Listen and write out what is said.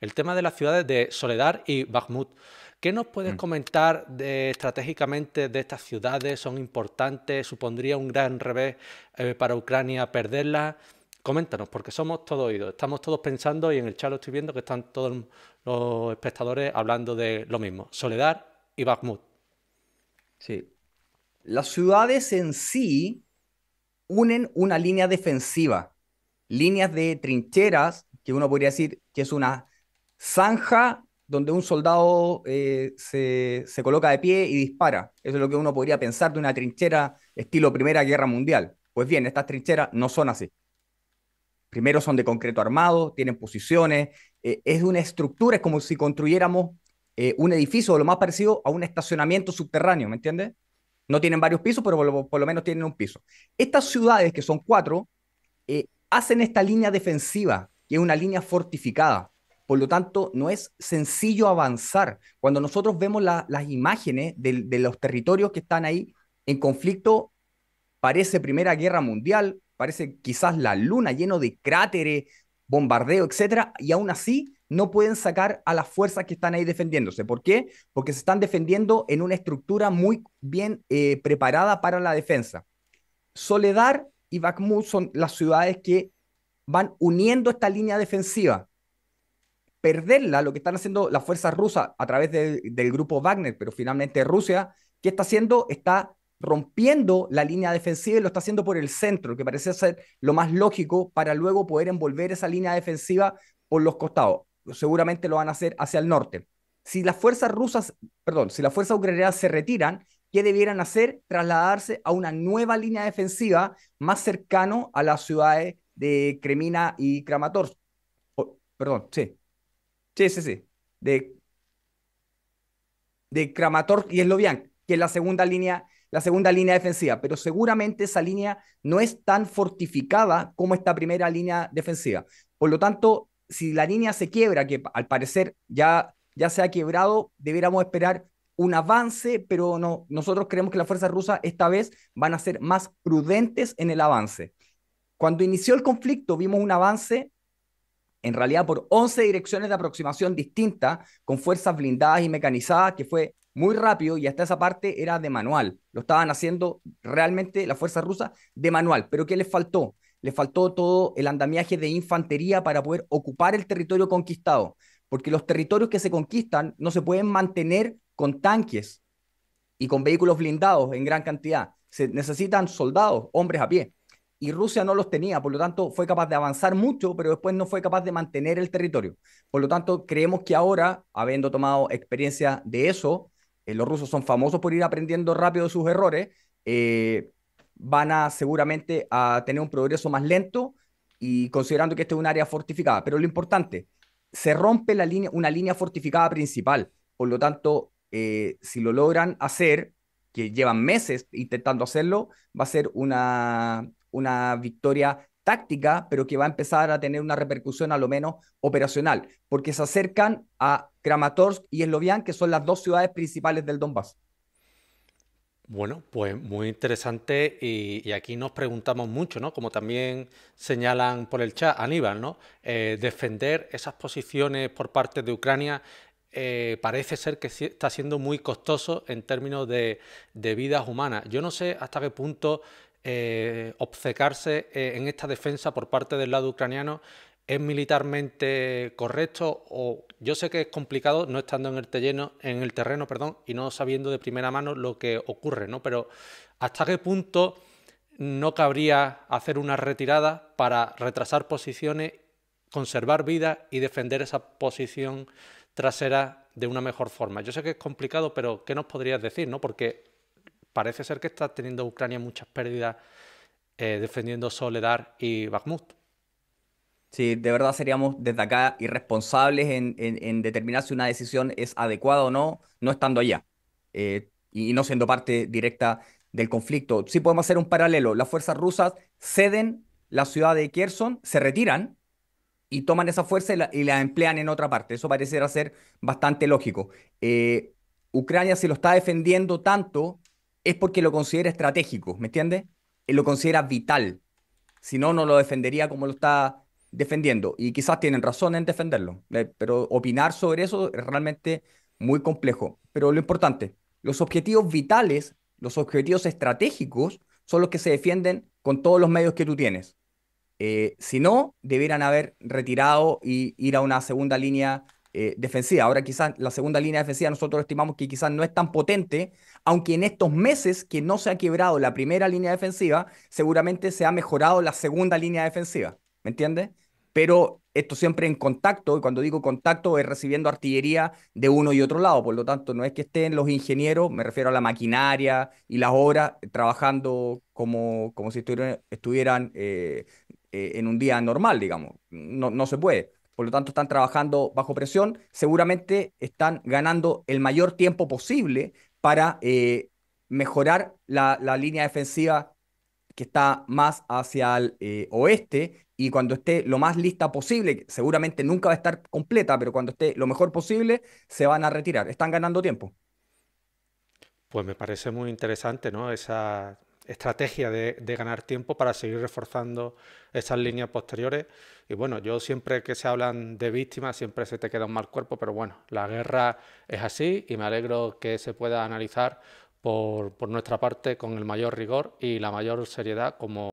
el tema de las ciudades de Soledad y Bakhmut. ¿Qué nos puedes mm. comentar estratégicamente de estas ciudades? ¿Son importantes? ¿Supondría un gran revés eh, para Ucrania perderlas? Coméntanos, porque somos todos oídos, estamos todos pensando y en el chat lo estoy viendo que están todos los espectadores hablando de lo mismo, Soledad y Bakhmut. Sí. Las ciudades en sí unen una línea defensiva, líneas de trincheras, que uno podría decir que es una zanja donde un soldado eh, se, se, coloca de pie y dispara. Eso es lo que uno podría pensar de una trinchera estilo Primera Guerra Mundial. Pues bien, estas trincheras no son así. Primero son de concreto armado, tienen posiciones, eh, es una estructura, es como si construyéramos eh, un edificio o lo más parecido a un estacionamiento subterráneo, ¿me entiendes? No tienen varios pisos, pero por lo, menos tienen un piso. Estas ciudades, que son cuatro, hacen esta línea defensiva, que es una línea fortificada. Por lo tanto, no es sencillo avanzar. Cuando nosotros vemos las imágenes de, los territorios que están ahí en conflicto, parece Primera Guerra Mundial, parece quizás la luna lleno de cráteres, bombardeo, etcétera, y aún así no pueden sacar a las fuerzas que están ahí defendiéndose. ¿Por qué? Porque se están defendiendo en una estructura muy bien eh, preparada para la defensa. Soledad y Bakhmut son las ciudades que van uniendo esta línea defensiva perderla, lo que están haciendo las fuerzas rusas a través del grupo Wagner, pero finalmente Rusia, ¿qué está haciendo? Está rompiendo la línea defensiva y lo está haciendo por el centro, que parece ser lo más lógico para luego poder envolver esa línea defensiva por los costados. Seguramente lo van a hacer hacia el norte. Si las fuerzas rusas, perdón, si las fuerzas ucranianas se retiran, ¿qué debieran hacer? Trasladarse a una nueva línea defensiva más cercano a las ciudades de Kremina y Kramatorsk. perdón, sí, Sí, sí, sí. De, de Kramatorsk y Eslovian, que es la segunda línea, la segunda línea defensiva, pero seguramente esa línea no es tan fortificada como esta primera línea defensiva. Por lo tanto, si la línea se quiebra, que al parecer ya, ya se ha quebrado, debiéramos esperar un avance, pero no, nosotros creemos que las fuerzas rusas esta vez van a ser más prudentes en el avance. Cuando inició el conflicto vimos un avance en realidad por 11 direcciones de aproximación distintas, con fuerzas blindadas y mecanizadas, que fue muy rápido y hasta esa parte era de manual. Lo estaban haciendo realmente las fuerzas rusas de manual. Pero ¿qué les faltó? Les faltó todo el andamiaje de infantería para poder ocupar el territorio conquistado. Porque los territorios que se conquistan no se pueden mantener con tanques y con vehículos blindados en gran cantidad. Se necesitan soldados, hombres a pie y Rusia no los tenía, por lo tanto fue capaz de avanzar mucho, pero después no fue capaz de mantener el territorio. Por lo tanto, creemos que ahora, habiendo tomado experiencia de eso, eh, los rusos son famosos por ir aprendiendo rápido sus errores, eh, van a seguramente a tener un progreso más lento y considerando que este es un área fortificada. Pero lo importante, se rompe la línea, una línea fortificada principal. Por lo tanto, eh, si lo logran hacer, que llevan meses intentando hacerlo, va a ser una, una victoria táctica, pero que va a empezar a tener una repercusión a lo menos operacional, porque se acercan a Kramatorsk y Eslovian, que son las dos ciudades principales del Donbass. Bueno, pues muy interesante y, aquí nos preguntamos mucho, ¿no? Como también señalan por el chat Aníbal, ¿no? Eh, defender esas posiciones por parte de Ucrania eh, parece ser que está siendo muy costoso en términos de, de vidas humanas. Yo no sé hasta qué punto eh, obcecarse eh, en esta defensa por parte del lado ucraniano es militarmente correcto o yo sé que es complicado no estando en el terreno, en el terreno, perdón, y no sabiendo de primera mano lo que ocurre, ¿no? Pero hasta qué punto no cabría hacer una retirada para retrasar posiciones, conservar vida y defender esa posición trasera de una mejor forma. Yo sé que es complicado, pero ¿qué nos podrías decir, no? Porque parece ser que está teniendo Ucrania muchas pérdidas eh, defendiendo Soledad y Bakhmut. Sí, de verdad seríamos desde acá irresponsables en, determinar si una decisión es adecuada o no, no estando allá eh, y no siendo parte directa del conflicto. Sí podemos hacer un paralelo. Las fuerzas rusas ceden la ciudad de Kherson, se retiran y toman esa fuerza y la, emplean en otra parte. Eso pareciera ser bastante lógico. Eh, Ucrania, si lo está defendiendo tanto, es porque lo considera estratégico, ¿me entiendes? Lo considera vital. Si no, no lo defendería como lo está defendiendo y quizás tienen razón en defenderlo, eh, pero opinar sobre eso es realmente muy complejo. Pero lo importante, los objetivos vitales, los objetivos estratégicos son los que se defienden con todos los medios que tú tienes. Eh, si no, debieran haber retirado y ir a una segunda línea eh, defensiva. Ahora quizás la segunda línea defensiva nosotros estimamos que quizás no es tan potente, aunque en estos meses que no se ha quebrado la primera línea defensiva, seguramente se ha mejorado la segunda línea defensiva. ¿Me entiendes? Pero esto siempre en contacto, y cuando digo contacto es recibiendo artillería de uno y otro lado, por lo tanto no es que estén los ingenieros, me refiero a la maquinaria y las obras, trabajando como, como si estuvieran, eh, eh, en un día normal, digamos, no, no se puede por lo tanto están trabajando bajo presión, seguramente están ganando el mayor tiempo posible para eh, mejorar la, línea defensiva que está más hacia el eh, oeste y cuando esté lo más lista posible, seguramente nunca va a estar completa, pero cuando esté lo mejor posible, se van a retirar. Están ganando tiempo. Pues me parece muy interesante, ¿no? Esa estrategia de, ganar tiempo para seguir reforzando esas líneas posteriores. Y bueno, yo siempre que se hablan de víctimas, siempre se te queda un mal cuerpo, pero bueno, la guerra es así y me alegro que se pueda analizar por, por nuestra parte con el mayor rigor y la mayor seriedad como